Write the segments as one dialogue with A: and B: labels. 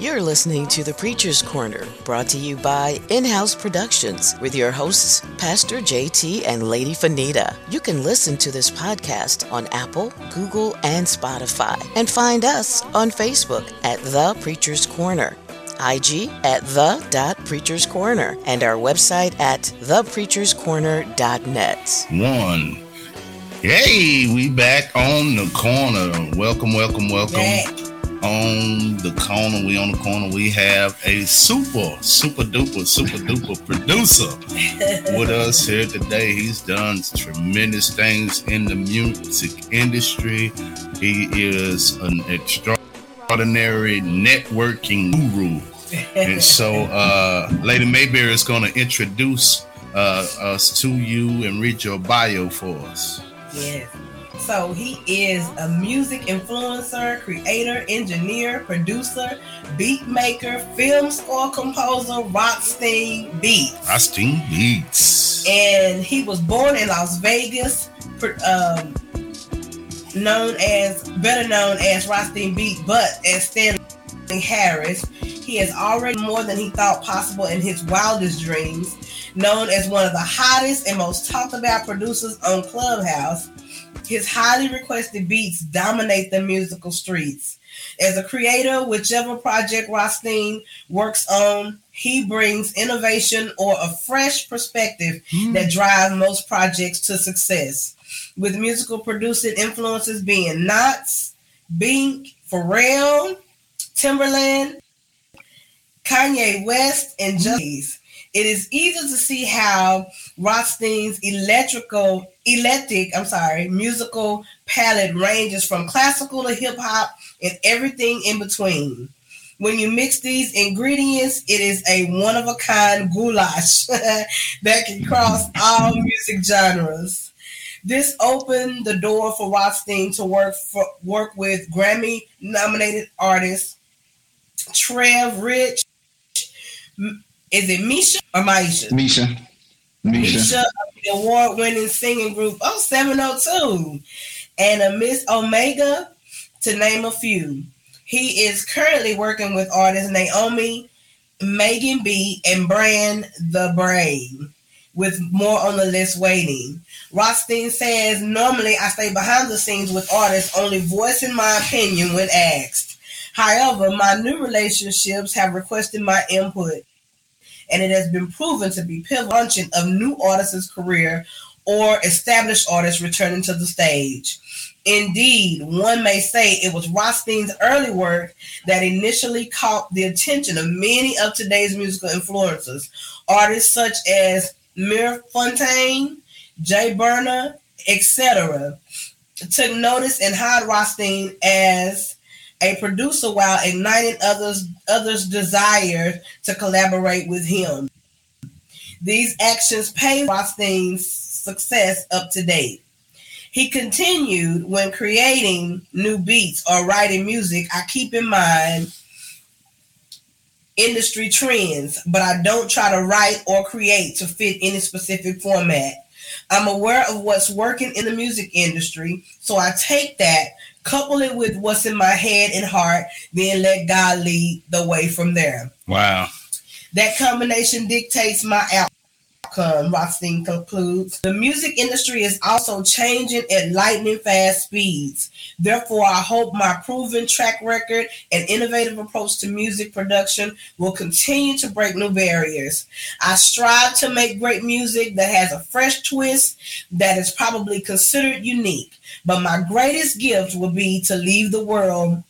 A: You're listening to The Preacher's Corner, brought to you by In House Productions, with your hosts, Pastor JT and Lady Fanita. You can listen to this podcast on Apple, Google, and Spotify, and find us on Facebook at The Preacher's Corner. IG at the dot preachers corner and our website at thepreacherscorner.net.
B: One. Hey, we back on the corner. Welcome, welcome, welcome.
C: Back.
B: On the corner, we on the corner. We have a super, super duper, super duper producer with us here today. He's done tremendous things in the music industry. He is an extraordinary networking guru. And so, uh, Lady Mayberry is going to introduce uh, us to you and read your bio for us.
C: Yes. So he is a music influencer, creator, engineer, producer, beat maker, film score composer, Rockstein Beats.
B: Rockstein Beats.
C: And he was born in Las Vegas, um, known as better known as Rockstein Beat, but as Stanley Harris. He has already more than he thought possible in his wildest dreams. Known as one of the hottest and most talked about producers on Clubhouse, his highly requested beats dominate the musical streets. As a creator, whichever project Rothstein works on, he brings innovation or a fresh perspective mm. that drives most projects to success. With musical producing influences being Nottz, Bink, Pharrell, Timbaland, Kanye West, and Justice. It is easy to see how Rothstein's electrical, electric, I'm sorry, musical palette ranges from classical to hip hop and everything in between. When you mix these ingredients, it is a one of a kind goulash that can cross all music genres. This opened the door for Rothstein to work for work with Grammy nominated artists Trev Rich, is it Misha or Maisha?
D: Misha.
C: Misha. Misha, the award-winning singing group Oh 702, and a Miss Omega, to name a few. He is currently working with artists Naomi, Megan B, and Brand the Brain, with more on the list waiting. Rothstein says, Normally I stay behind the scenes with artists, only voicing my opinion when asked. However, my new relationships have requested my input and it has been proven to be pivotal of new artists' career or established artists returning to the stage. Indeed, one may say it was Rothstein's early work that initially caught the attention of many of today's musical influencers. Artists such as Mir Fontane, Jay Burner, etc., took notice and hired Rothstein as a producer while igniting others others' desire to collaborate with him. These actions paved Rothstein's success up to date. He continued when creating new beats or writing music, I keep in mind industry trends, but I don't try to write or create to fit any specific format. I'm aware of what's working in the music industry, so I take that couple it with what's in my head and heart, then let God lead the way from there.
B: Wow.
C: That combination dictates my outcome, Rothstein concludes. The music industry is also changing at lightning fast speeds. Therefore, I hope my proven track record and innovative approach to music production will continue to break new barriers. I strive to make great music that has a fresh twist that is probably considered unique. But my greatest gift will be to leave the world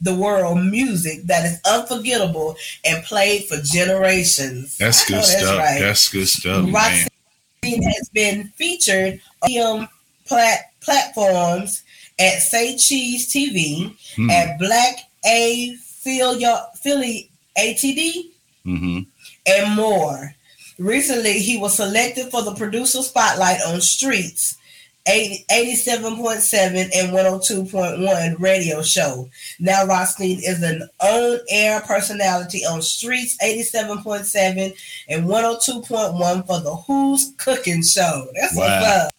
C: the world music that is unforgettable and played for generations.
B: That's good that's stuff. Right. That's good stuff.
C: Roxanne has been featured on plat- platforms at Say Cheese TV, hmm. at Black A Philly ATD, mm-hmm. and more. Recently, he was selected for the producer spotlight on Streets 87.7 and 102.1 radio show. Now Rothstein is an on-air personality on Streets 87.7 and 102.1 for the Who's Cooking Show. That's wow. what's up.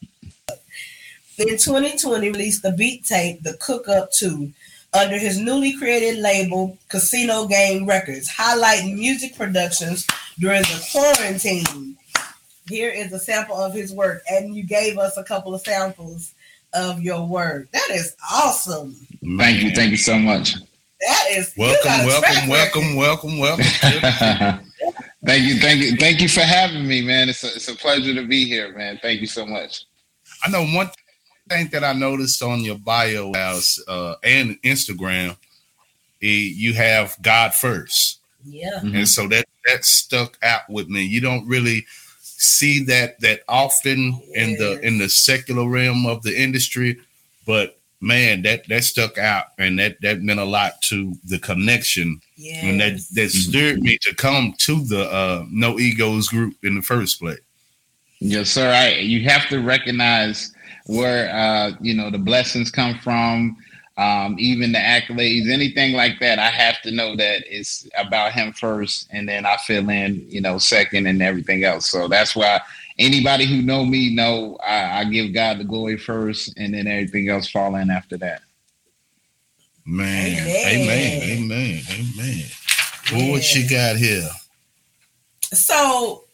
C: In 2020, released the beat tape, The Cook Up 2. under his newly created label, Casino Game Records, highlighting music productions during the quarantine. Here is a sample of his work, and you gave us a couple of samples of your work. That is awesome.
D: Thank you. Thank you so much.
C: That is
B: welcome, welcome, welcome, welcome, welcome,
D: thank you, thank you, thank you for having me, man. It's a, it's a pleasure to be here, man. Thank you so much.
B: I know one thing that I noticed on your bio house uh, and Instagram, you have God first.
C: Yeah.
B: Mm-hmm. And so that that stuck out with me. You don't really see that that often yes. in the in the secular realm of the industry, but man, that that stuck out and that that meant a lot to the connection. Yes. And that that stirred me to come to the uh no egos group in the first place.
D: Yes, sir. I you have to recognize where uh, you know the blessings come from, um, even the accolades, anything like that. I have to know that it's about him first, and then I fill in, you know, second, and everything else. So that's why anybody who know me know I, I give God the glory first, and then everything else fall in after that.
B: Man, amen, amen, amen. amen. Well, what you got here?
C: So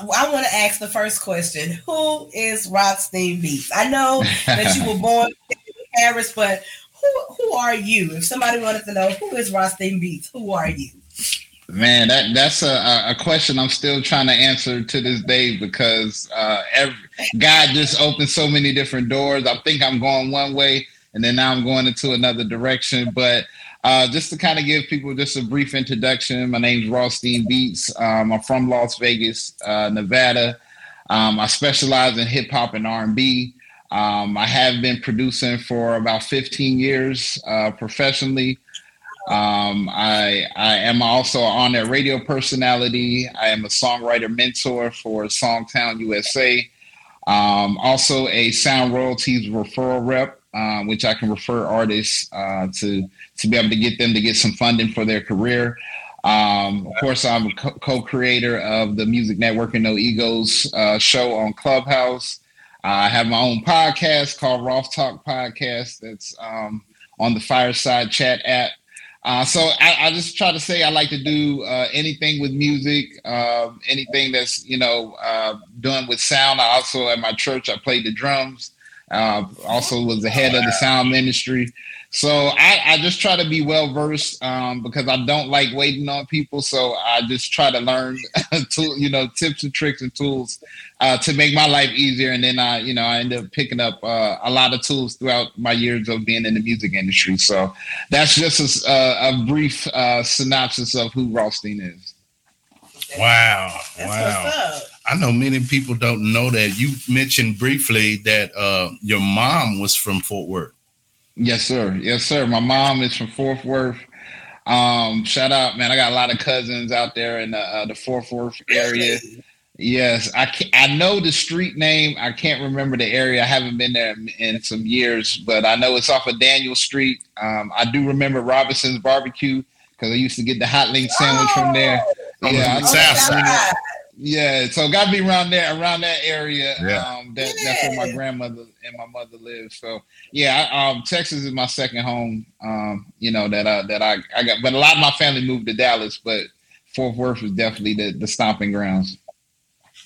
C: I want to ask the first question: Who is Rothstein Beats? I know that you were born in Paris, but who who are you? If somebody wanted to know who is Rothstein Beats, who are you?
D: Man, that that's a, a question I'm still trying to answer to this day because uh, every, God just opened so many different doors. I think I'm going one way, and then now I'm going into another direction. But uh, just to kind of give people just a brief introduction, my name's Rothstein Beats. Um, I'm from Las Vegas, uh, Nevada. Um, I specialize in hip hop and R&B. Um, I have been producing for about 15 years uh, professionally. Um, I, I am also on a radio personality. I am a songwriter mentor for Songtown USA. Um, also a sound royalties referral rep, uh, which I can refer artists uh, to to be able to get them to get some funding for their career. Um, of course, I'm a co-creator of the Music Network and No Egos uh, show on Clubhouse. I have my own podcast called Roth Talk Podcast that's um, on the Fireside Chat app. Uh, so I, I, just try to say I like to do uh, anything with music, uh, anything that's you know uh, done with sound. I also at my church I played the drums. Uh, also was the head of the sound ministry. So I, I just try to be well versed um, because I don't like waiting on people. So I just try to learn, to, you know, tips and tricks and tools uh, to make my life easier. And then I, you know, I end up picking up uh, a lot of tools throughout my years of being in the music industry. So that's just a, a brief uh, synopsis of who Rothstein is.
B: Wow! That's wow! I know many people don't know that. You mentioned briefly that uh, your mom was from Fort Worth.
D: Yes, sir. Yes, sir. My mom is from Fort Worth. Um, shout out, man. I got a lot of cousins out there in the, uh, the Fort Worth area. Yes, I can, I know the street name. I can't remember the area. I haven't been there in some years, but I know it's off of Daniel Street. Um, I do remember Robinson's Barbecue because I used to get the hot link sandwich oh, from there. Yeah, oh, south side. Yeah, so got to be around there, around that area. Yeah. Um, that, yeah. That's where my grandmother and my mother lives. So yeah, I, um, Texas is my second home. Um, you know that I that I, I got, but a lot of my family moved to Dallas, but Fort Worth was definitely the, the stomping grounds.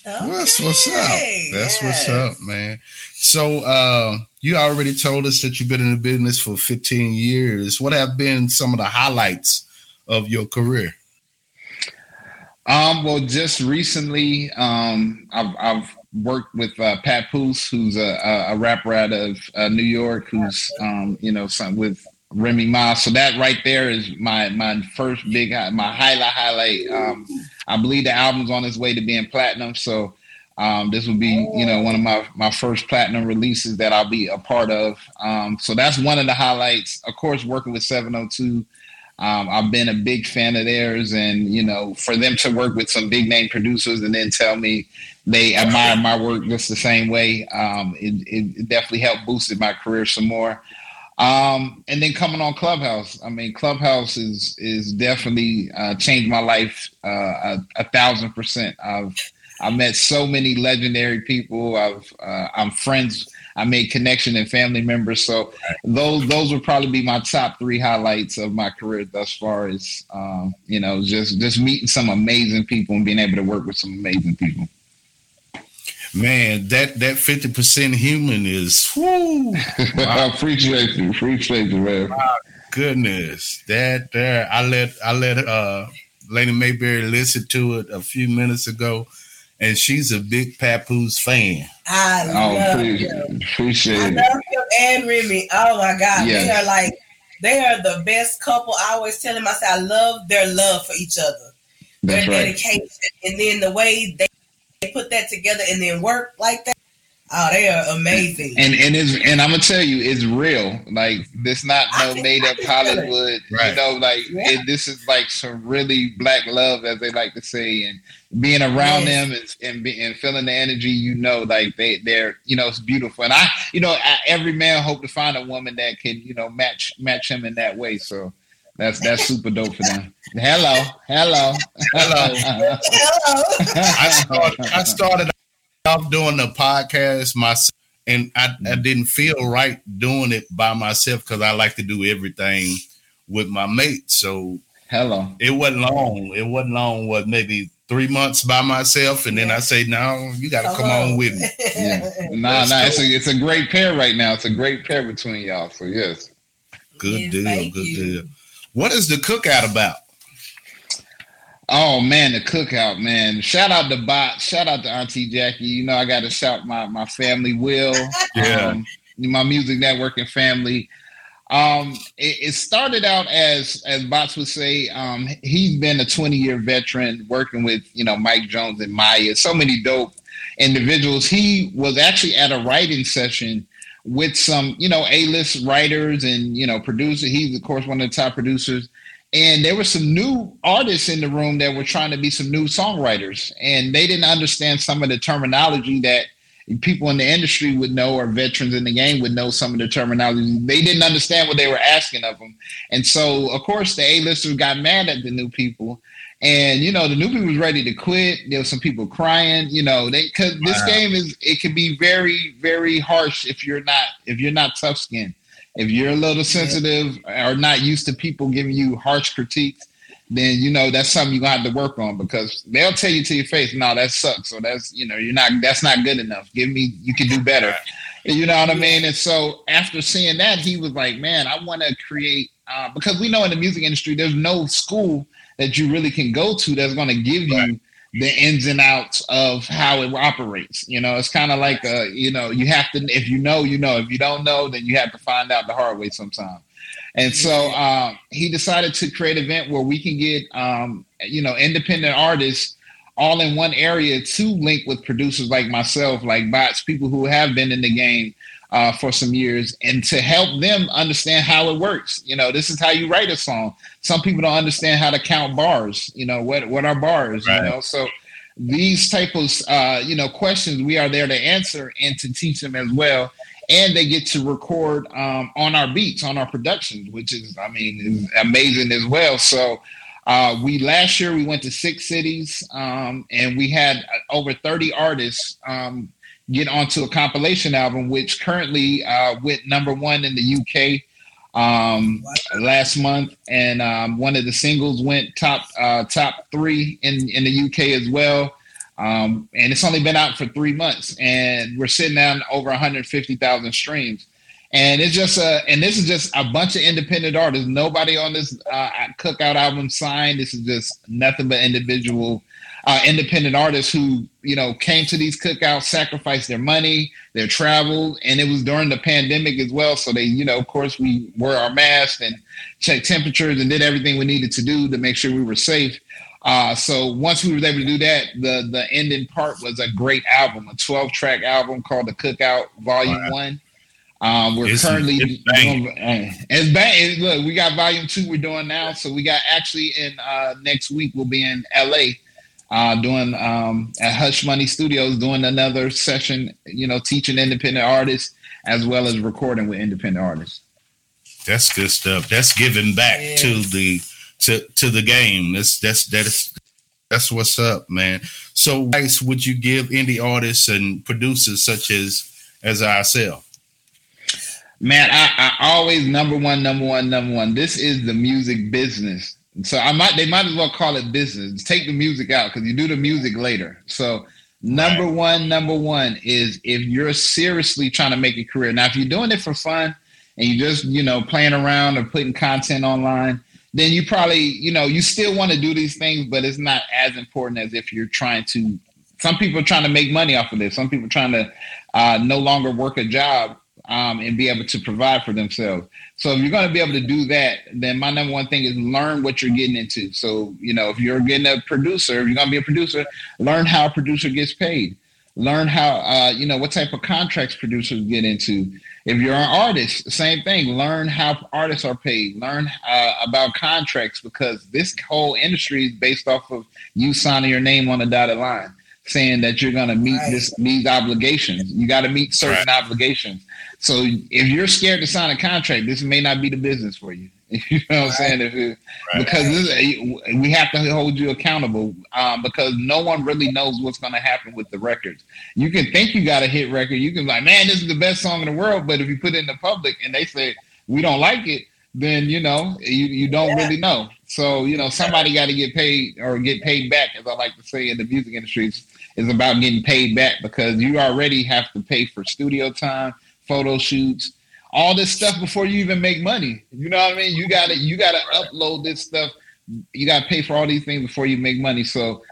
B: Okay. That's what's up. That's yes. what's up, man. So uh, you already told us that you've been in the business for 15 years. What have been some of the highlights of your career?
D: Um, well, just recently, um, I've, I've worked with uh, Papoose, who's a, a rapper out of uh, New York, who's um, you know some, with Remy Ma. So that right there is my my first big my highlight highlight. Um, I believe the album's on its way to being platinum. So um, this will be you know one of my my first platinum releases that I'll be a part of. Um, so that's one of the highlights. Of course, working with 702 um, I've been a big fan of theirs, and you know, for them to work with some big name producers and then tell me they admire my work just the same way, um, it, it, definitely helped boosted my career some more. Um, and then coming on Clubhouse, I mean, Clubhouse is is definitely uh, changed my life uh, a, a, thousand percent. I've I met so many legendary people. I've uh, I'm friends. I made connection and family members. So those those would probably be my top three highlights of my career thus far. Is um, you know just just meeting some amazing people and being able to work with some amazing people.
B: Man, that that fifty percent human is. Whoo,
D: I appreciate you, appreciate you, man. My
B: goodness, that there. I let I let uh Lady Mayberry listen to it a few minutes ago and she's a big Papoose fan.
C: I oh, love him.
D: Appreciate I
C: love him and Remy. Oh my God, yeah. they are like they are the best couple. I always tell them, I say I love their love for each other, That's their right. dedication, and then the way they put that together and then work like that. Oh, they are amazing.
D: And and it's and I'm gonna tell you, it's real. Like this, not no made up Hollywood. Right. You know, like yeah. it, this is like some really black love, as they like to say, and being around yes. them and and, be, and, feeling the energy, you know, like they they're you know it's beautiful. And I, you know, I, every man hope to find a woman that can you know match match him in that way. So. That's that's super dope for them. Hello, hello, hello.
B: hello. I started, I started off doing the podcast myself, and I, I mm-hmm. didn't feel right doing it by myself because I like to do everything with my mate. So
D: hello,
B: it wasn't long. It wasn't long. What maybe three months by myself, and then I say, "No, you got to come on with me."
D: Yeah, nah, nah, it's a it's a great pair right now. It's a great pair between y'all. So yes,
B: good yes, deal, good you. deal. What is the cookout about?
D: Oh man, the cookout, man. Shout out to Bot. Shout out to Auntie Jackie. You know, I gotta shout my my family will.
B: yeah. Um,
D: my music networking family. Um, it, it, started out as as Bots would say, um, he's been a 20 year veteran working with you know Mike Jones and Maya, so many dope individuals. He was actually at a writing session with some you know A list writers and you know producers. He's of course one of the top producers. And there were some new artists in the room that were trying to be some new songwriters. And they didn't understand some of the terminology that people in the industry would know or veterans in the game would know some of the terminology. They didn't understand what they were asking of them and so of course the a-listers got mad at the new people and you know the new people was ready to quit there was some people crying you know they because wow. this game is it can be very very harsh if you're not if you're not tough skinned if you're a little sensitive or not used to people giving you harsh critiques, then you know that's something you're gonna have to work on because they'll tell you to your face, no, that sucks. So that's you know, you're not that's not good enough. Give me you can do better. You know what I mean? And so after seeing that, he was like, Man, I want to create uh, because we know in the music industry there's no school that you really can go to that's gonna give you the ins and outs of how it operates. You know, it's kind of like a, you know, you have to if you know, you know. If you don't know, then you have to find out the hard way sometime. And so um, he decided to create an event where we can get, um, you know, independent artists all in one area to link with producers like myself, like bots, people who have been in the game uh, for some years and to help them understand how it works. You know, this is how you write a song. Some people don't understand how to count bars. You know, what what are bars? Right. You know, so these type of uh, you know questions we are there to answer and to teach them as well. And they get to record um, on our beats, on our productions, which is, I mean, is amazing as well. So. Uh, we last year we went to six cities um, and we had over 30 artists um, get onto a compilation album, which currently uh, went number one in the UK um, last month, and um, one of the singles went top uh, top three in in the UK as well. Um, and it's only been out for three months, and we're sitting on over 150,000 streams. And it's just a, and this is just a bunch of independent artists. Nobody on this uh, cookout album signed. This is just nothing but individual uh, independent artists who you know came to these cookouts, sacrificed their money, their travel, and it was during the pandemic as well. So they, you know, of course, we wore our masks and checked temperatures and did everything we needed to do to make sure we were safe. Uh, so once we were able to do that, the the ending part was a great album, a 12 track album called the Cookout Volume wow. One. Um, we're it's, currently it's doing, uh, it's bang. Look, we got volume two we're doing now. So we got actually in uh, next week we'll be in LA uh, doing um, at Hush Money Studios, doing another session, you know, teaching independent artists as well as recording with independent artists.
B: That's good stuff. That's giving back yeah. to the to to the game. That's that's that's That's what's up, man. So, advice would you give indie artists and producers such as as ourselves?
D: Man, I, I always number one, number one, number one. This is the music business. So I might they might as well call it business. Take the music out because you do the music later. So number right. one, number one is if you're seriously trying to make a career. Now, if you're doing it for fun and you just, you know, playing around or putting content online, then you probably, you know, you still want to do these things, but it's not as important as if you're trying to. Some people are trying to make money off of this. Some people are trying to uh, no longer work a job um, and be able to provide for themselves. So if you're going to be able to do that, then my number one thing is learn what you're getting into. So you know, if you're getting a producer, if you're going to be a producer, learn how a producer gets paid. Learn how uh, you know what type of contracts producers get into. If you're an artist, same thing. Learn how artists are paid. Learn uh, about contracts because this whole industry is based off of you signing your name on a dotted line saying that you're going to meet right. this these obligations. You got to meet certain right. obligations. So if you're scared to sign a contract, this may not be the business for you. you know what I'm saying? If it, because this, we have to hold you accountable um, because no one really knows what's going to happen with the records. You can think you got a hit record. You can be like, man, this is the best song in the world. But if you put it in the public and they say we don't like it, then you know you, you don't yeah. really know. So you know somebody got to get paid or get paid back, as I like to say in the music industry, is about getting paid back because you already have to pay for studio time photo shoots, all this stuff before you even make money. You know what I mean? You gotta you gotta upload this stuff. You gotta pay for all these things before you make money. So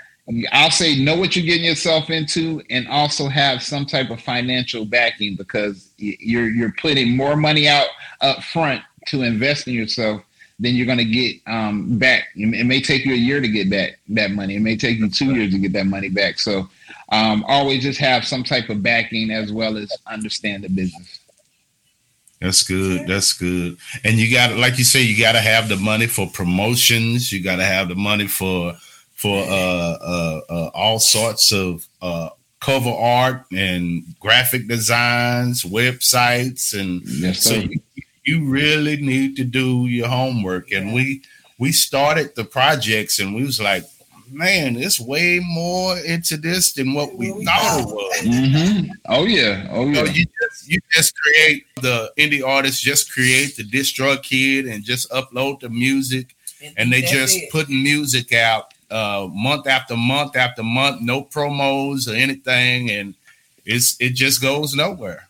D: I'll say know what you're getting yourself into, and also have some type of financial backing because you're you're putting more money out up front to invest in yourself than you're going to get um, back. It may take you a year to get back that money. It may take you two years to get that money back. So um, always just have some type of backing as well as understand the business.
B: That's good. That's good. And you got, like you say, you got to have the money for promotions. You got to have the money for for uh, uh, uh, all sorts of uh, cover art and graphic designs, websites, and yes, so you, you really need to do your homework. And we we started the projects, and we was like, man, it's way more into this than what we thought it was.
D: Mm-hmm. Oh yeah, oh yeah.
B: you just you just create the indie artists, just create the DistroKid and just upload the music, and they just it. putting music out uh, month after month after month, no promos or anything, and it's it just goes nowhere.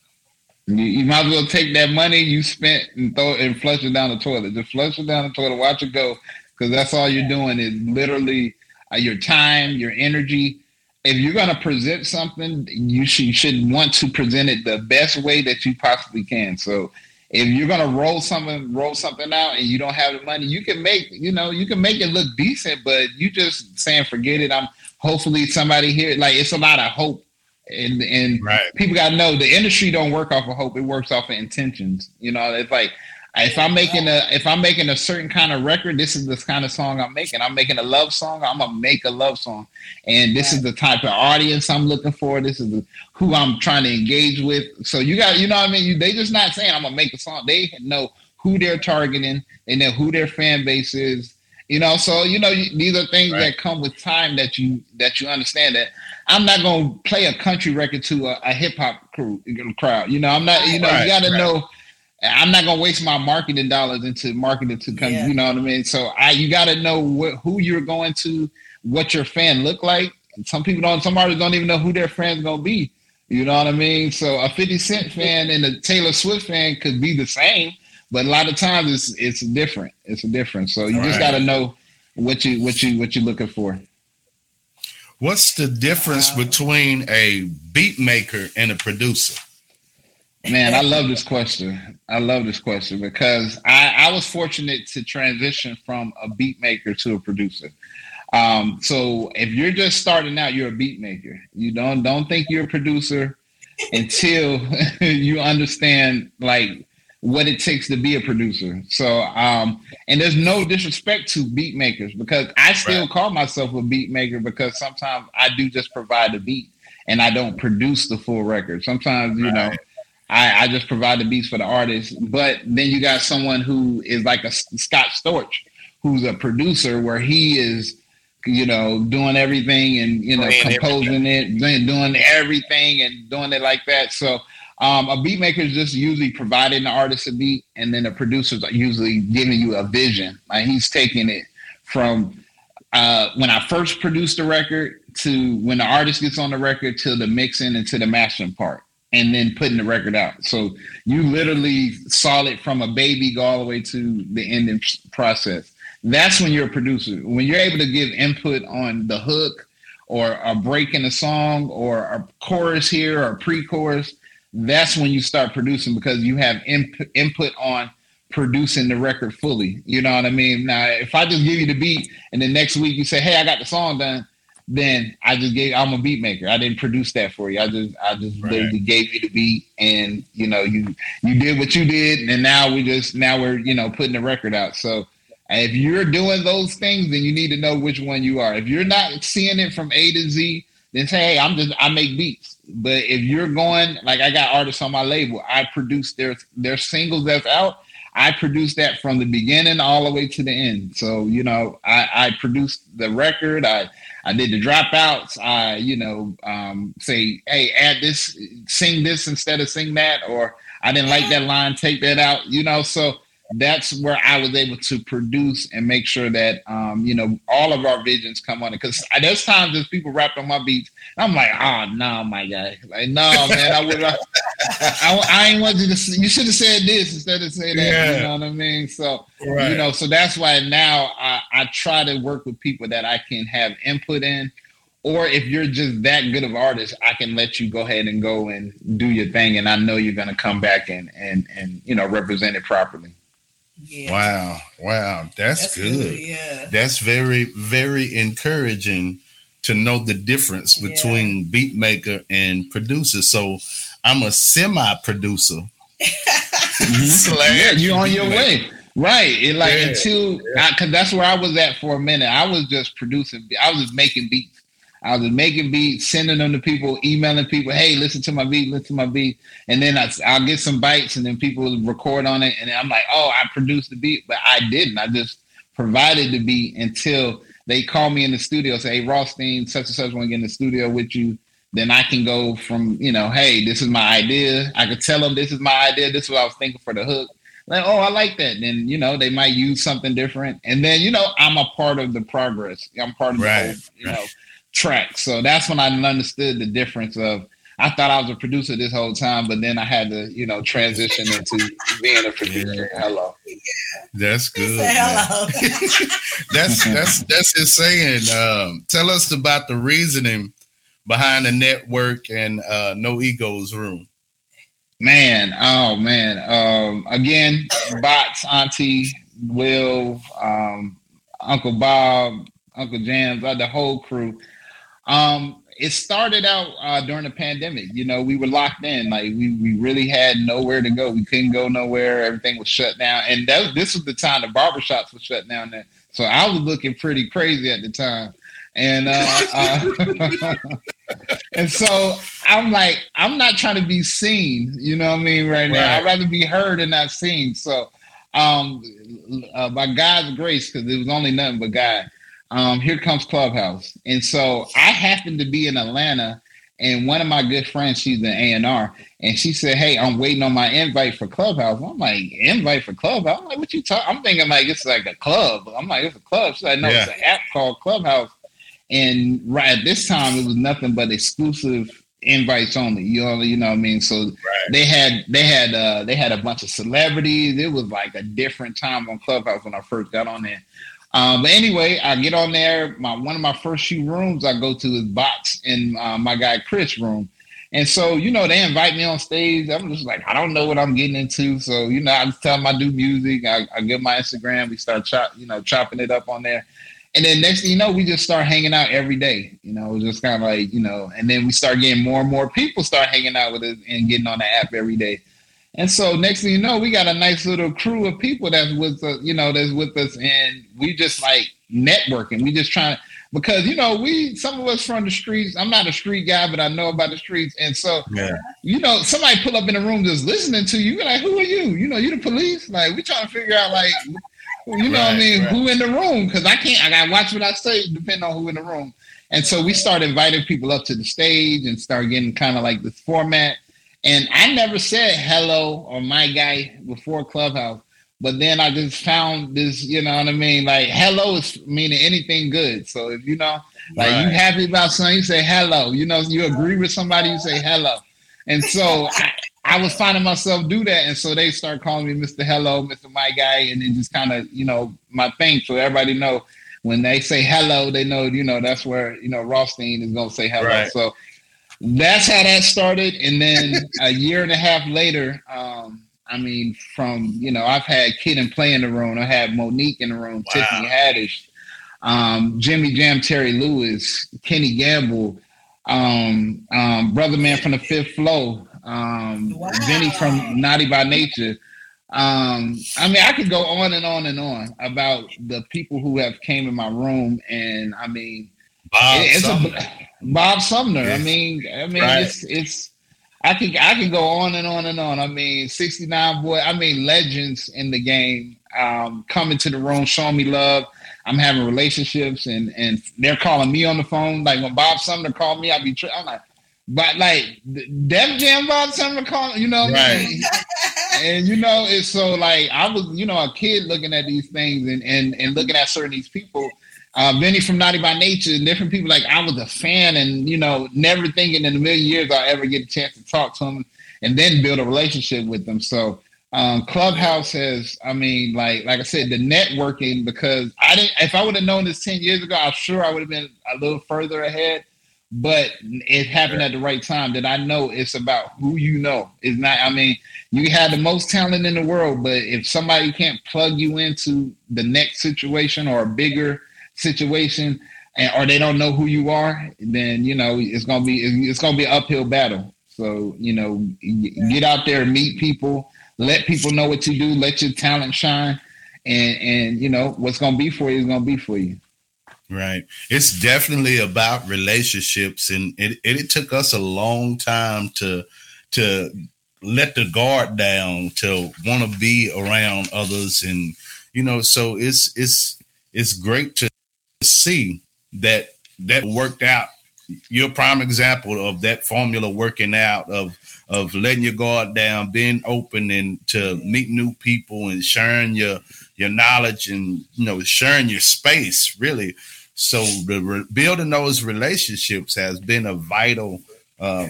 D: You, you might as well take that money you spent and throw it and flush it down the toilet. Just flush it down the toilet, watch it go, because that's all you're doing is literally uh, your time, your energy. If you're going to present something, you should, you should want to present it the best way that you possibly can. So if you're going to roll something, roll something out and you don't have the money, you can make, you know, you can make it look decent, but you just saying, forget it. I'm hopefully somebody here, like it's a lot of hope and and right. people got to know the industry don't work off of hope; it works off of intentions. You know, it's like if I'm making a if I'm making a certain kind of record, this is the kind of song I'm making. I'm making a love song. I'm gonna make a love song, and this is the type of audience I'm looking for. This is the, who I'm trying to engage with. So you got, you know, what I mean, you, they just not saying I'm gonna make a song. They know who they're targeting. They know who their fan base is. You know, so you know these are things right. that come with time that you that you understand that I'm not gonna play a country record to a, a hip hop crew crowd. You know, I'm not. You know, right, you got to right. know I'm not gonna waste my marketing dollars into marketing to come. Yeah. You know what I mean? So I, you got to know what, who you're going to, what your fan look like. Some people don't. Some artists don't even know who their fan's gonna be. You know what I mean? So a 50 Cent fan and a Taylor Swift fan could be the same, but a lot of times it's it's different. It's a different. So you All just right. got to know what you what you what you're looking for.
B: What's the difference between a beat maker and a producer?
D: Man, I love this question. I love this question because I, I was fortunate to transition from a beat maker to a producer. Um, so if you're just starting out, you're a beat maker. You don't don't think you're a producer until you understand like what it takes to be a producer. So um, and there's no disrespect to beat makers because I still right. call myself a beat maker because sometimes I do just provide a beat and I don't produce the full record. Sometimes, you right. know I, I just provide the beats for the artist. But then you got someone who is like a Scott Storch, who's a producer where he is you know, doing everything and you know, composing everything. it, doing everything and doing it like that. So um, a beat maker is just usually providing the artist a beat, and then the producers are usually giving you a vision. Like he's taking it from uh, when I first produced the record to when the artist gets on the record to the mixing and to the mastering part, and then putting the record out. So you literally saw it from a baby go all the way to the ending process. That's when you're a producer. When you're able to give input on the hook or a break in a song or a chorus here or a pre-chorus that's when you start producing because you have input on producing the record fully. You know what I mean? Now, if I just give you the beat and then next week you say, "Hey, I got the song done," then I just gave. I'm a beat maker. I didn't produce that for you. I just I just right. literally gave you the beat, and you know you you did what you did, and now we just now we're you know putting the record out. So. If you're doing those things, then you need to know which one you are. If you're not seeing it from A to Z, then say, "Hey, I'm just I make beats." But if you're going like I got artists on my label, I produce their their singles that's out. I produce that from the beginning all the way to the end. So you know, I, I produced the record. I I did the dropouts. I you know um, say, hey, add this, sing this instead of sing that, or I didn't like that line, take that out. You know, so that's where I was able to produce and make sure that um, you know all of our visions come on it. Because there's times there's people rapped on my beats, I'm like, oh no, my guy, like no man, I would, I, I, I ain't want you to. You should have said this instead of saying that. Yeah. You know what I mean? So right. you know, so that's why now I, I try to work with people that I can have input in. Or if you're just that good of artist, I can let you go ahead and go and do your thing, and I know you're going to come back and and and you know represent it properly.
B: Yeah. Wow, wow, that's, that's good. good. Yeah, that's very, very encouraging to know the difference between yeah. beat maker and producer. So I'm a semi producer.
D: yeah, you're on your way. Right. It like yeah, until because that's where I was at for a minute. I was just producing. I was just making beats. I was making beats, sending them to people, emailing people, hey, listen to my beat, listen to my beat. And then I, will get some bites and then people record on it. And I'm like, oh, I produced the beat, but I didn't. I just provided the beat until they call me in the studio, say, hey, Rothstein, such and such want to get in the studio with you. Then I can go from, you know, hey, this is my idea. I could tell them this is my idea. This is what I was thinking for the hook. Like, oh, I like that. Then, you know, they might use something different. And then, you know, I'm a part of the progress. I'm part of right, the whole, you know, track. So that's when I understood the difference of I thought I was a producer this whole time, but then I had to, you know, transition into being a producer. Yeah. Hello.
B: That's good. Hello. that's that's that's his saying. Um, tell us about the reasoning behind the network and uh, no egos room.
D: Man, oh man. Um, again, bots, Auntie, Will, um, Uncle Bob, Uncle Jams, uh, the whole crew um, it started out uh, during the pandemic. You know, we were locked in. Like we we really had nowhere to go. We couldn't go nowhere. Everything was shut down. And that, this was the time the barbershops were shut down there. So I was looking pretty crazy at the time. And uh, uh and so I'm like, I'm not trying to be seen, you know what I mean, right, right. now. I'd rather be heard and not seen. So um uh, by God's grace, because it was only nothing but God um, here comes Clubhouse. And so I happened to be in Atlanta, and one of my good friends, she's an A&R, and she said, Hey, I'm waiting on my invite for Clubhouse. I'm like, invite for Clubhouse? I'm like, what you talking? I'm thinking like it's like a club. I'm like, it's a club. She's like, no, yeah. it's an app called Clubhouse. And right at this time, it was nothing but exclusive invites only. You know, you know what I mean. So right. they had they had uh they had a bunch of celebrities. It was like a different time on Clubhouse when I first got on there. Um, but anyway, I get on there. My one of my first few rooms I go to is box in uh, my guy Chris' room. And so, you know, they invite me on stage. I'm just like, I don't know what I'm getting into. So, you know, I just tell them I do music. I, I get my Instagram. We start chop, you know, chopping it up on there. And then next thing you know, we just start hanging out every day. You know, just kind of like, you know, and then we start getting more and more people start hanging out with us and getting on the app every day. And so next thing you know, we got a nice little crew of people that's with us, you know, that's with us, and we just like networking. We just trying because you know we some of us from the streets. I'm not a street guy, but I know about the streets, and so yeah. you know somebody pull up in the room just listening to you. You're like, who are you? You know, you the police. Like we trying to figure out like you know right, what I mean? Right. Who in the room? Because I can't. I gotta watch what I say, depending on who in the room. And so we started inviting people up to the stage and start getting kind of like this format. And I never said hello or my guy before Clubhouse. But then I just found this, you know what I mean? Like hello is meaning anything good. So if you know, like right. you happy about something, you say hello. You know, you agree with somebody, you say hello. And so I, I was finding myself do that. And so they start calling me Mr. Hello, Mr. My Guy, and then just kind of, you know, my thing. So everybody know when they say hello, they know, you know, that's where, you know, Rothstein is gonna say hello. Right. So that's how that started. And then a year and a half later, um, I mean, from you know, I've had Kid and Play in the room. I had Monique in the room, wow. Tiffany Haddish, um, Jimmy Jam, Terry Lewis, Kenny Gamble, um, um, Brother Man from the Fifth Flow, um, wow. Vinny from Naughty by Nature. Um, I mean, I could go on and on and on about the people who have came in my room, and I mean, Bob it's. A, Bob Sumner. Yes. I mean, I mean, right. it's it's I can I can go on and on and on. I mean, 69 boy, I mean legends in the game um, coming to the room, showing me love. I'm having relationships and and they're calling me on the phone. Like when Bob Sumner called me, I'd be tri- I'm like, but like Def Jam Bob Sumner calling, you know, right. and you know, it's so like I was, you know, a kid looking at these things and and and looking at certain these people uh, Vinny from Naughty by Nature and different people. Like I was a fan, and you know, never thinking in a million years I'll ever get a chance to talk to them and then build a relationship with them. So um, Clubhouse has, I mean, like like I said, the networking because I didn't. If I would have known this ten years ago, I'm sure I would have been a little further ahead. But it happened at the right time. That I know it's about who you know. It's not. I mean, you have the most talent in the world, but if somebody can't plug you into the next situation or a bigger situation and or they don't know who you are, then you know it's gonna be it's gonna be an uphill battle. So you know, get out there, meet people, let people know what you do, let your talent shine, and and you know what's gonna be for you is gonna be for you.
B: Right. It's definitely about relationships, and it, it, it took us a long time to to let the guard down to want to be around others, and you know, so it's it's it's great to see that that worked out. You're a prime example of that formula working out of of letting your guard down, being open and to meet new people and sharing your your knowledge and you know sharing your space really. So the re- building those relationships has been a vital uh,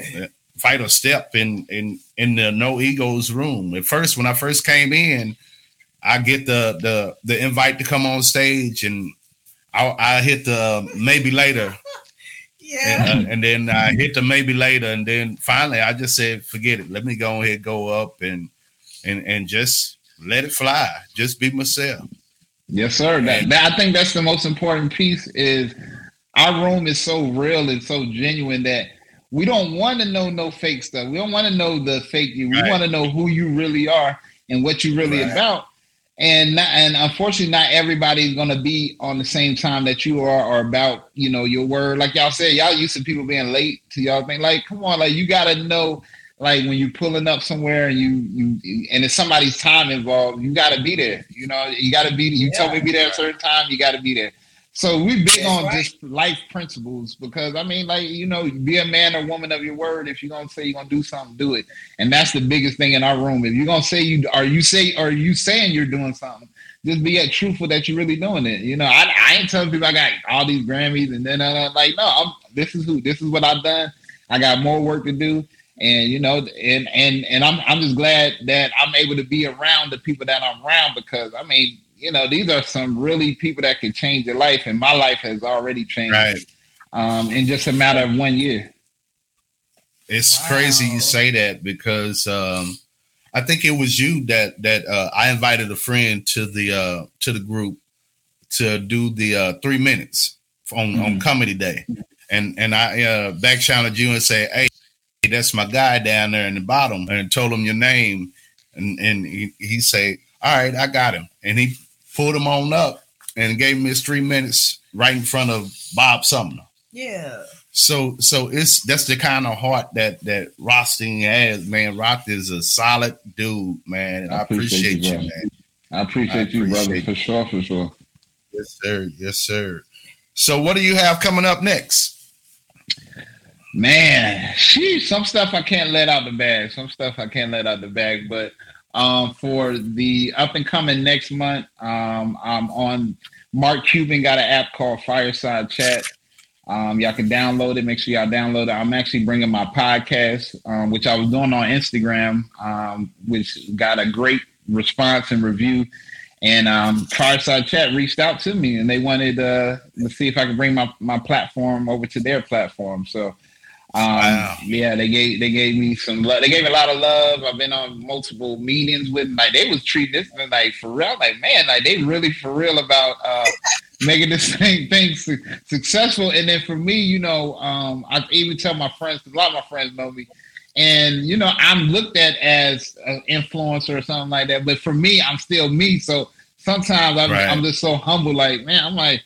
B: vital step in in in the no egos room. At first, when I first came in, I get the the the invite to come on stage and I, I hit the maybe later.
C: Yeah.
B: And, uh, and, then I hit the maybe later, and then finally I just said, "Forget it. Let me go ahead, go up, and and and just let it fly. Just be myself."
D: Yes, sir. That, that, I think that's the most important piece. Is our room is so real and so genuine that we don't want to know no fake stuff. We don't want to know the fake you. We right. want to know who you really are and what you really right. about and not, and unfortunately not everybody's going to be on the same time that you are or about you know your word. Like y'all said y'all used to people being late to y'all think like come on like you got to know like when you're pulling up somewhere and you you and it's somebody's time involved you got to be there. You know you got to be you yeah, told me to be there at a certain time you got to be there so we big That's on right. just life principles because I mean, like you know, be a man or woman of your word. If you're gonna say you're gonna do something, do it. And that's the biggest thing in our room. If you're gonna say you are you say are you saying you're doing something, just be truthful that you're really doing it. You know, I, I ain't telling people I got all these Grammys and then I'm like, no, I'm, this is who this is what I've done. I got more work to do. And you know, and and and I'm I'm just glad that I'm able to be around the people that I'm around because I mean, you know, these are some really people that can change your life, and my life has already changed right. um, in just a matter of one year.
B: It's wow. crazy you say that because um, I think it was you that that uh, I invited a friend to the uh, to the group to do the uh, three minutes on, mm-hmm. on comedy day, and and I uh, back channeled you and say, hey, that's my guy down there in the bottom, and told him your name, and and he, he say, all right, I got him, and he pulled him on up and gave him his three minutes right in front of Bob Sumner.
C: Yeah.
B: So so it's that's the kind of heart that that Rothstein has, man. Roth is a solid dude, man. I, I appreciate, appreciate, you, man.
D: I appreciate, I appreciate you, brother, for sure, for sure.
B: Yes, sir. Yes, sir. So, what do you have coming up next?
D: Man, sheesh, some stuff I can't let out the bag. Some stuff I can't let out the bag. But um, for the up and coming next month, um, I'm on. Mark Cuban got an app called Fireside Chat. Um, y'all can download it. Make sure y'all download it. I'm actually bringing my podcast, um, which I was doing on Instagram, um, which got a great response and review. And um, Fireside Chat reached out to me, and they wanted uh, to see if I could bring my my platform over to their platform. So um, wow. Yeah, they gave they gave me some love. They gave me a lot of love. I've been on multiple meetings with like they was treating this like for real. Like man, like they really for real about uh, making this thing thing su- successful. And then for me, you know, um, I even tell my friends. A lot of my friends know me, and you know, I'm looked at as an influencer or something like that. But for me, I'm still me. So sometimes I'm, right. I'm just so humble. Like man, I'm like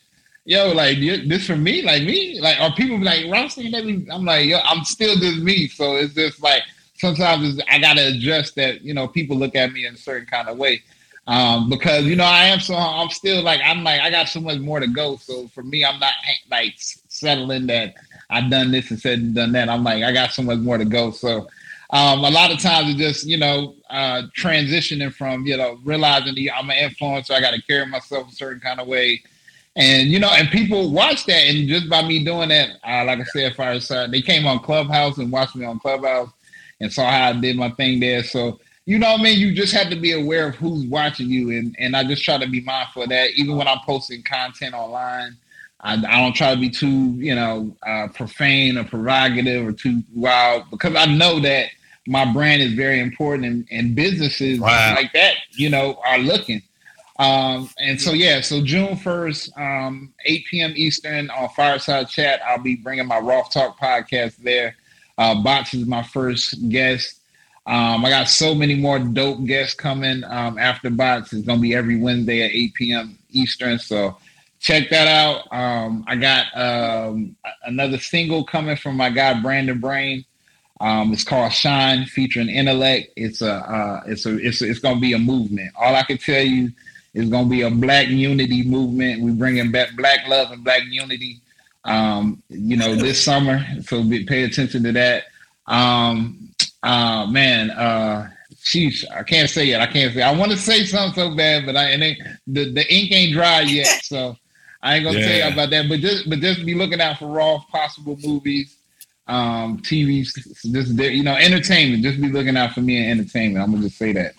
D: yo, like this for me, like me, like are people like Rothstein? I'm like, yo, I'm still just me. So it's just like sometimes I gotta adjust that. You know, people look at me in a certain kind of way. Um, because you know I am so I'm still like I'm like I got so much more to go. So for me, I'm not like settling that I've done this and said and done that. I'm like I got so much more to go. So um, a lot of times it's just you know uh, transitioning from you know realizing that I'm an influencer. I got to carry myself a certain kind of way. And you know, and people watch that, and just by me doing that, uh, like I said, Fireside, they came on Clubhouse and watched me on Clubhouse, and saw how I did my thing there. So you know, what I mean, you just have to be aware of who's watching you, and and I just try to be mindful of that. Even when I'm posting content online, I, I don't try to be too, you know, uh, profane or provocative or too wild because I know that my brand is very important, and, and businesses wow. like that, you know, are looking. Um, and so, yeah, so June 1st, um, 8 p.m. Eastern on Fireside Chat, I'll be bringing my Roth Talk podcast there. Uh, Box is my first guest. Um, I got so many more dope guests coming um, after Box. It's going to be every Wednesday at 8 p.m. Eastern. So check that out. Um, I got um, another single coming from my guy, Brandon Brain. Um, it's called Shine, featuring Intellect. It's a, uh, it's a, it's, a, it's going to be a movement. All I can tell you it's going to be a black unity movement. We're bringing back black love and black unity, um, you know, this summer. So be, pay attention to that. Um, uh, man, uh, sheesh, I can't say it. I can't say. I want to say something so bad, but I and they, the the ink ain't dry yet, so I ain't gonna yeah. tell you about that. But just but just be looking out for raw possible movies, um, TVs, just you know, entertainment. Just be looking out for me in entertainment. I'm gonna just say that.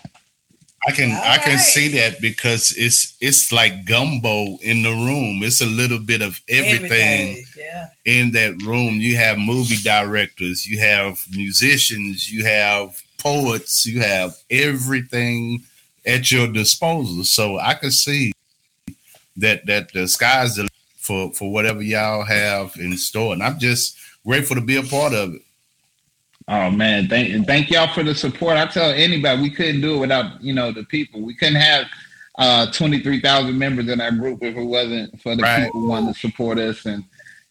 B: I can All I can right. see that because it's it's like gumbo in the room. It's a little bit of everything, Yeah. in that room. You have movie directors, you have musicians, you have poets, you have everything at your disposal. So I can see that that the sky's the for for whatever y'all have in store, and I'm just grateful to be a part of it.
D: Oh man, thank thank y'all for the support. I tell anybody we couldn't do it without you know the people. We couldn't have uh, twenty three thousand members in our group if it wasn't for the right. people wanting to support us and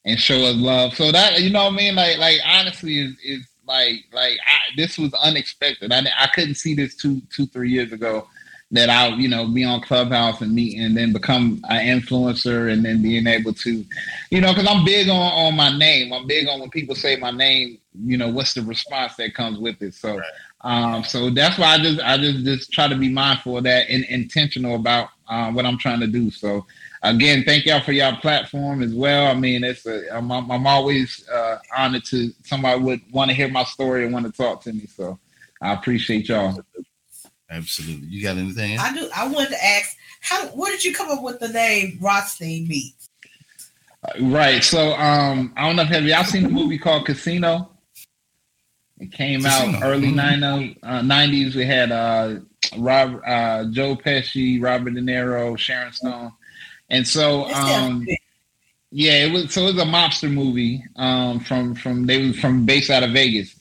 D: and show us love. So that you know what I mean, like like honestly is is like like I, this was unexpected. I I couldn't see this two two three years ago that I'll, you know, be on Clubhouse and meet and then become an influencer and then being able to, you know, because I'm big on on my name. I'm big on when people say my name, you know, what's the response that comes with it. So, right. um, so that's why I just I just just try to be mindful of that and intentional about uh, what I'm trying to do. So, again, thank y'all for y'all platform as well. I mean, it's a, I'm, I'm always uh, honored to somebody would want to hear my story and want to talk to me. So, I appreciate y'all.
B: Absolutely. You got anything?
C: I do. I wanted to ask, how? Where did you come up with the name Rothstein Beats?
D: Uh, right. So, um, I don't know if have y'all seen the movie called Casino. It came Casino. out early mm-hmm. 90s. Uh, we had uh, Rob, uh, Joe Pesci, Robert De Niro, Sharon Stone, and so um, yeah, it was so it was a mobster movie um, from from they was from based out of Vegas.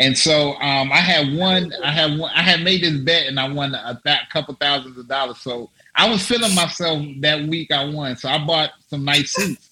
D: And so um, I had one, I had one, I had made this bet and I won a th- couple thousands of dollars. So I was feeling myself that week I won. So I bought some nice suits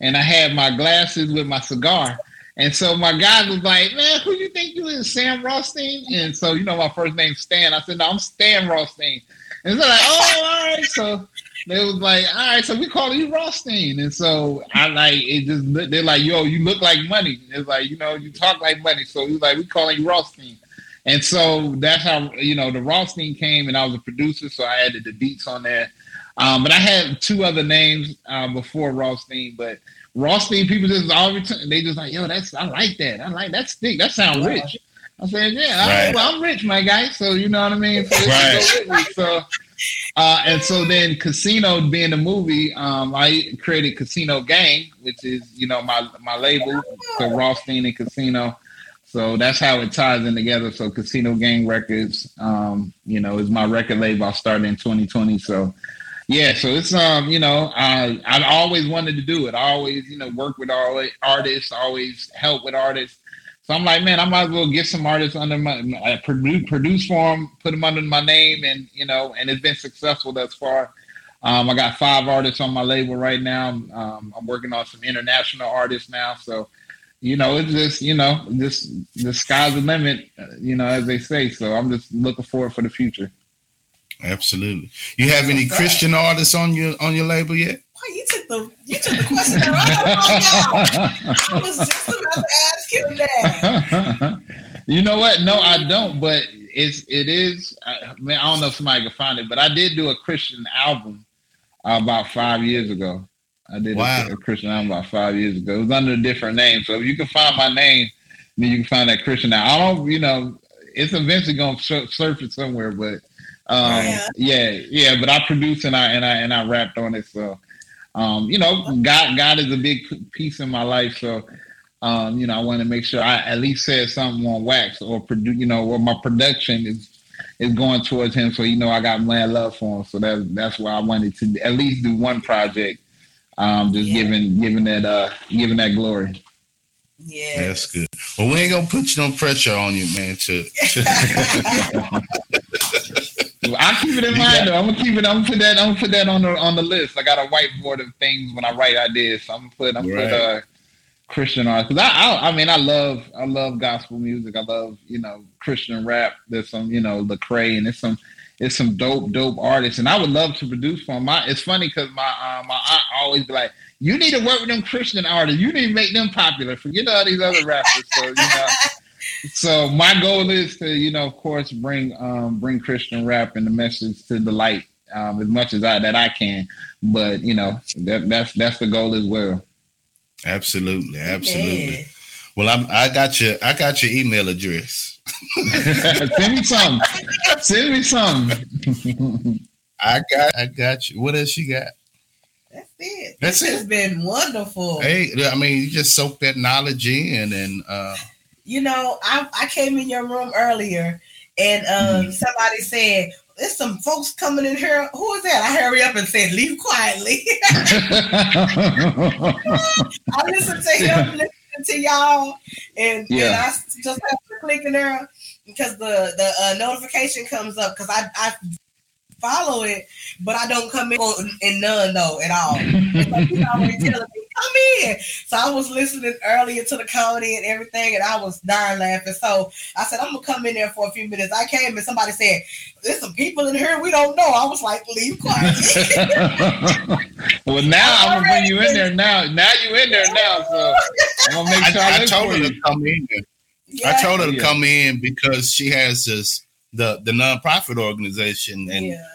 D: and I had my glasses with my cigar. And so my guy was like, man, who you think you is, Sam Rothstein? And so, you know, my first name's Stan. I said, no, I'm Stan Rothstein. And they're like, oh, all right. So they was like, all right, so we call you Rothstein. And so I like it just they're like, yo, you look like money. It's like, you know, you talk like money. So he's like, we calling you Rothstein. And so that's how, you know, the Rothstein came and I was a producer, so I added the beats on there. Um, but I had two other names um, before Rothstein, but Rothstein people just always they just like, yo, that's I like that. I like that stick. That sounds rich. I said, yeah, right. I, well, I'm rich, my guy. So you know what I mean. So, right. so uh, and so then Casino being the movie, um, I created Casino Gang, which is you know my my label, so Rothstein and Casino. So that's how it ties in together. So Casino Gang Records, um, you know, is my record label. I started in 2020. So yeah, so it's um, you know, I I always wanted to do it. I always, you know, work with all artists, always help with artists. So I'm like, man, I might as well get some artists under my uh, produce, produce for them, put them under my name, and you know, and it's been successful thus far. Um, I got five artists on my label right now. Um, I'm working on some international artists now, so you know, it's just you know, just the sky's the limit, uh, you know, as they say. So I'm just looking forward for the future.
B: Absolutely. You have any Christian artists on your on your label yet?
C: You took the you took the question right I was just about to ask him that.
D: You know what? No, I don't. But it's it is. I, mean, I don't know if somebody can find it, but I did do a Christian album uh, about five years ago. I did wow. a, a, Christian album about five years ago. It was under a different name. So if you can find my name, then you can find that Christian. Now I don't. You know, it's eventually going to surface somewhere, but. Um, yeah. yeah, yeah, but I produced and I and I and I rapped on it. So um, you know, God, God is a big piece in my life. So, um, you know, I want to make sure I at least said something on wax or produce, you know, or my production is is going towards him. So, you know, I got mad love for him. So that that's why I wanted to at least do one project, um, just yeah. giving giving that uh giving that glory.
C: Yeah,
B: that's good. Well, we ain't gonna put no pressure on you, man. To, to
D: I keep it in mind though. I'm gonna keep it. I'm gonna put that. I'm gonna put that on the on the list. I got a whiteboard of things when I write ideas. So I'm gonna put. I'm right. put uh, Christian art because I, I, I mean I love I love gospel music. I love you know Christian rap. There's some you know Lecrae and it's some it's some dope dope artists and I would love to produce for them. My it's funny because my uh, my aunt always be like, you need to work with them Christian artists. You need to make them popular. Forget all these other rappers. So you know so my goal is to, you know, of course, bring um, bring Christian rap and the message to the light um, as much as I that I can. But you know, that, that's that's the goal as well.
B: Absolutely, absolutely. Yeah. Well, I'm, I got your I got your email address.
D: Send me some. Send me some.
B: I got I got you. What else you got?
C: That's it. That's this it. has been wonderful.
B: Hey, I mean, you just soak that knowledge in and uh
C: you know, I, I came in your room earlier and um, mm-hmm. somebody said, there's some folks coming in here. Who is that? I hurry up and said, leave quietly. I listen to him, listen to y'all, and, yeah. and I just have to click in there because the the uh, notification comes up because I I follow it, but I don't come in in none though at all. It's like he's always telling me, come in. So I was listening earlier to the comedy and everything, and I was dying laughing. So I said, I'm gonna come in there for a few minutes. I came and somebody said, There's some people in here we don't know. I was like, leave quietly.
D: well now I'm, I'm gonna bring you in there now. Now you in there now. So I'm gonna make sure I, I, I
B: told
D: her
B: to come in. Yeah. I told her to yeah. come in because she has this the the nonprofit organization, and yeah.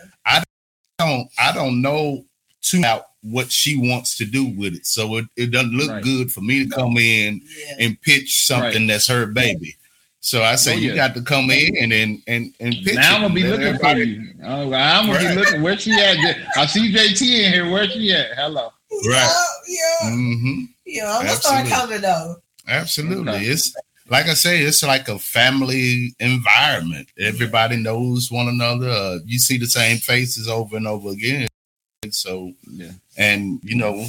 B: I don't I don't know too about what she wants to do with it. So it, it doesn't look right. good for me to come in yeah. and pitch something right. that's her baby. So I say oh, you got to come in and and and, and pitch.
D: Now I'm gonna be looking everybody. for you. I'm gonna right. be looking. Where she at? I see JT in here. Where she at? Hello.
B: Right.
C: Yeah. Mm-hmm. Yeah. I'm gonna start coming though.
B: Absolutely. Okay. It's like I say, it's like a family environment. Everybody knows one another. Uh, you see the same faces over and over again. So, yeah. and you know,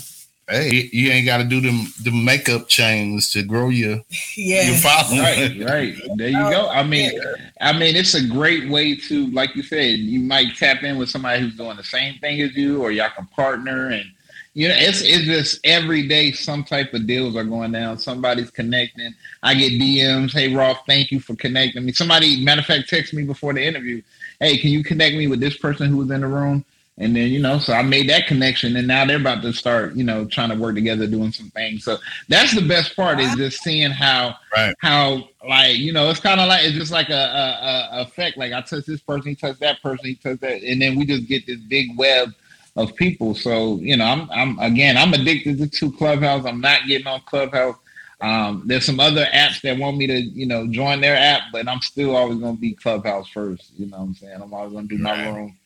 B: hey, you ain't got to do them the makeup chains to grow your
C: yeah
B: your following.
D: Right, right. There you go. I mean, I mean, it's a great way to, like you said, you might tap in with somebody who's doing the same thing as you, or y'all can partner and you know, it's it's just every day some type of deals are going down. Somebody's connecting. I get DMs. Hey, Rolf, thank you for connecting me. Somebody, matter of fact, text me before the interview. Hey, can you connect me with this person who was in the room? And then, you know, so I made that connection and now they're about to start, you know, trying to work together doing some things. So that's the best part is just seeing how
B: Right.
D: how like, you know, it's kind of like it's just like a, a, a effect. Like I touch this person, he touched that person, he touched that, and then we just get this big web of people. So, you know, I'm I'm again I'm addicted to Clubhouse. I'm not getting on Clubhouse. Um, there's some other apps that want me to, you know, join their app, but I'm still always gonna be Clubhouse first. You know what I'm saying? I'm always gonna do my
B: Right.
D: room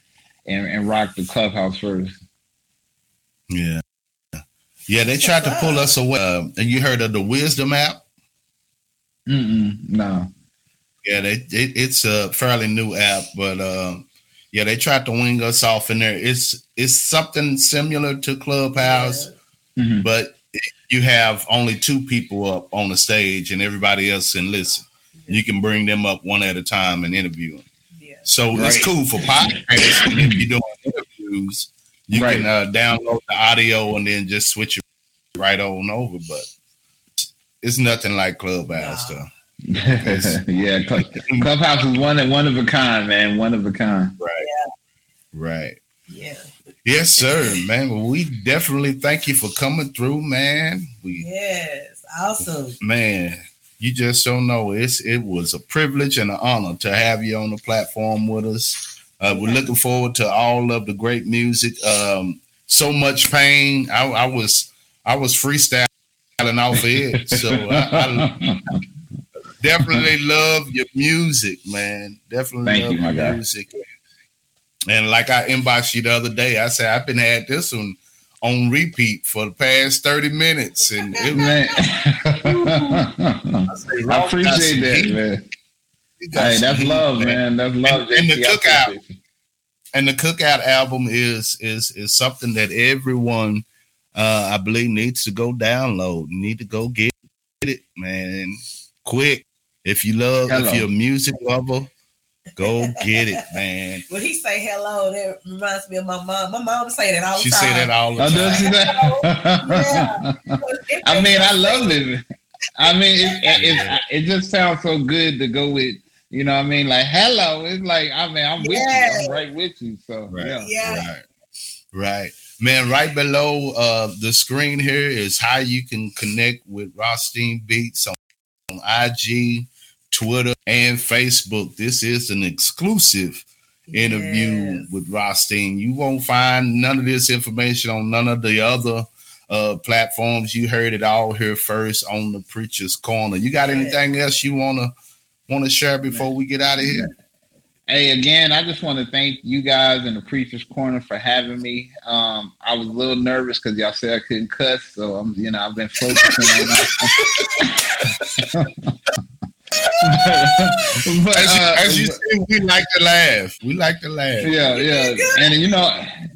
D: and, and rock the Clubhouse first.
B: Yeah. Yeah, they tried to pull us away. Uh, and you heard of the Wisdom app?
D: Mm-mm, no.
B: Yeah, they, it, it's a fairly new app, but uh, yeah, they tried to wing us off in there. It's it's something similar to Clubhouse,
D: Mhm.
B: but you have only two people up on the stage, and everybody else can listen. You can bring them up one at a time and interview them.
C: Yeah.
B: So
D: Right.
B: it's cool for podcasts. and if you're doing interviews, you
D: Right.
B: can uh, download the audio and then just switch it right on over. But it's nothing like Clubhouse,
C: Nah.
B: though.
D: yeah, Cl- Clubhouse is one one of a kind, man. One of a kind.
B: Right. Right.
C: Yeah.
B: Yes, sir, man. Well, we definitely thank you for coming through, man. We
C: Yes. Awesome.
B: man, you just don't know. It's it was a privilege and an honor to have you on the platform with us. Uh, we're looking forward to all of the great music. Um, so much pain. I, I was I was freestyling off it, so I, I definitely love your music, man. Definitely
D: Thank
B: love
D: you, my
B: your
D: guy.
B: music. And like I inboxed you the other day, I said I've been had this one on repeat for the past 30 minutes. And it
D: man.
B: I say,
D: I appreciate that,
B: heat.
D: man. Hey, that's
B: heat,
D: love, man. That's love.
B: and the
D: JT. I
B: cookout. And the cookout album is is is something that everyone uh I believe needs to go download. Need to go get it, man. Quick. If you love
D: Hello.
B: if you're a music lover, go get it, man.
C: When he say hello, that reminds me of my mom. My mom say that all the
B: She
C: time.
B: She say that all the
D: Oh, does
B: time.
D: she that?
C: It
D: I mean, I love
C: me-
D: it. I mean, it, it, it, it just sounds so good to go with. You know what I mean? Like, hello. It's like, I mean, I'm with you. I'm right with you. So,
B: Right.
D: yeah.
C: Yeah.
B: Right. Right. Man, right below uh the screen here is how you can connect with Rothstein Beats on, on IG, Twitter, and Facebook. This is an exclusive interview
C: Yes.
B: with Rothstein. You won't find none of this information on none of the other uh platforms. You heard it all here first on the Preacher's Corner. You got
C: Yeah.
B: anything else you wanna wanna share before we get out of here?
D: Hey, again, I just want to thank you guys in the Preacher's Corner for having me. Um, I was a little nervous because y'all said I couldn't cuss, so I'm, you know, I've been focusing on that. but,
B: As, you-
D: uh,
B: as you see, we like to laugh. We like to laugh.
D: yeah, yeah, and you know,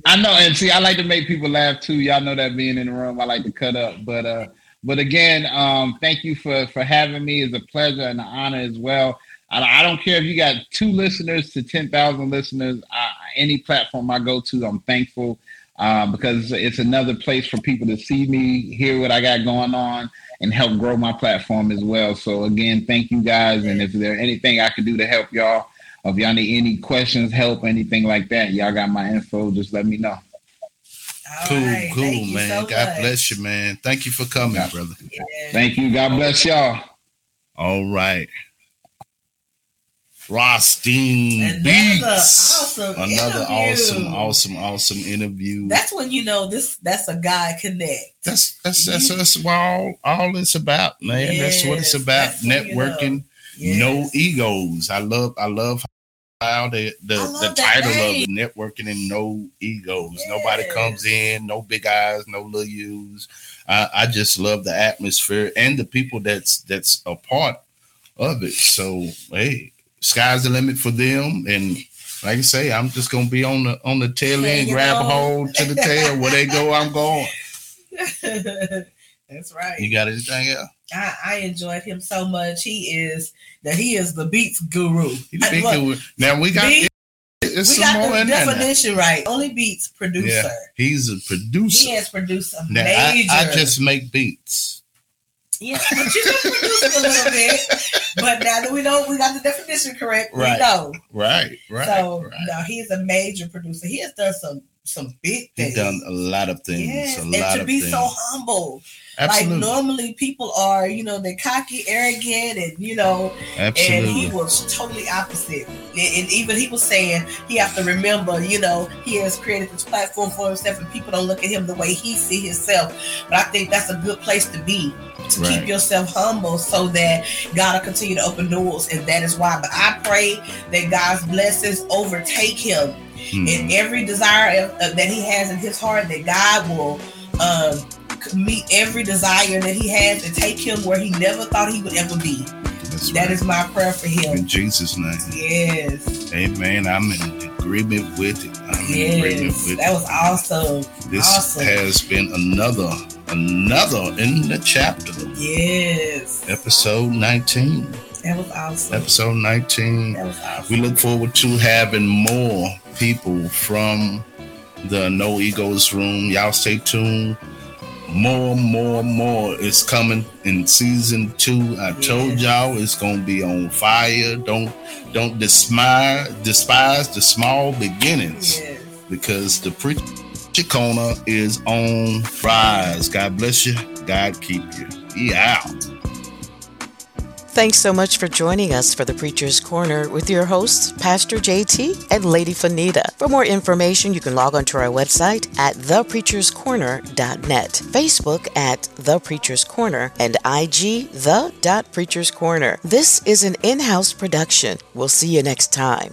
D: I know, and see, I like to make people laugh too. Y'all know that being in the room, I like to cut up. But, uh, but again, um, thank you for for having me. It's a pleasure and an honor as well. I, I don't care if you got two listeners to ten thousand listeners. I, any platform I go to, I'm thankful uh, because it's another place for people to see me, hear what I got going on, and help grow my platform as well. So again, thank you guys. And if there anything I can do to help y'all, if y'all need any questions, help, anything like that, y'all got my info. Just let me know.
C: All
B: Cool,
C: right.
B: cool,
C: Thank
B: man.
C: so
B: God
C: much.
B: bless you, man. Thank you for coming,
D: Yeah.
B: brother.
C: Yeah.
D: Thank you. God bless y'all.
B: All right. Rothstein Beats.
C: awesome
B: Another
C: interview.
B: awesome, awesome, awesome interview.
C: That's when you know this. That's a guy connect.
B: that's that's that's, that's what all, all it's about, man. that's what it's about.
C: what you know.
B: Networking,
C: Yes.
B: no egos. I love I love how the the, the title
C: name.
B: of it, networking and no egos. Nobody comes in, no big eyes, no little U's. I, I just love the atmosphere and the people that's that's a part of it. So hey, sky's the limit for them. And like I say, I'm just gonna be on the on the tail end, grab a hold to the tail. Where they go, I'm going.
C: That's right.
B: You got anything else?
C: I, I enjoyed him so much. He is that he is the beats guru.
B: You
C: I
B: think
C: look,
B: it would- now we got
C: Beat-
B: it's
C: we
B: some
C: got
B: more
C: the
B: there.
C: definition right. Only beats producer.
B: Yeah, he's a producer.
C: He has produced a
B: Now, I. I just make beats.
C: Yeah, but you can produce a little bit. But now that we know we got the definition correct,
B: Right.
C: we know.
B: Right, right,
C: so
B: right.
C: no, he's a major producer. He has done some some big things.
B: He's done a lot of things.
C: Yes,
B: a
C: and to be
B: things.
C: so humble.
B: Absolutely,
C: Like normally people are, you know, they're cocky, arrogant, and you know,
B: absolutely.
C: and he was totally opposite. And, and even he was saying he has to remember, you know, he has created this platform for himself, and people don't look at him the way he see himself. But I think that's a good place to be to
B: Right.
C: keep yourself humble, so that God will continue to open doors, and that is why. But I pray that God's blessings overtake him
B: Hmm.
C: and every desire uh, that he has in his heart, that God will um, meet every desire that he has and take him where he never thought he would ever be.
B: That's
C: That
B: right.
C: is my prayer for him.
B: in Jesus' name.
C: Yes,
B: Amen. I'm in agreement with it. I'm in agreement
C: yes,
B: with
C: that
B: it.
C: was awesome.
B: This
C: awesome.
B: has been another, another in the chapter,
C: Yes,
B: episode 19.
C: that was awesome.
B: Episode 19.
C: That was awesome.
B: We look forward to having more people from the No Egos room. Y'all stay tuned. More, more, more is coming in season two. I told y'all it's gonna be on fire. Don't don't despise despise the small beginnings
C: Yes.
B: because the preacher corner is on rise. God bless you. God keep you. He out.
A: Thanks so much for joining us for the Preacher's Corner with your hosts, Pastor JT and Lady Fanita. For more information, you can log on to our website at thepreacherscorner.net, Facebook at The Preacher's Corner, and IG The Preacher's Corner. This is an in house production. We'll see you next time.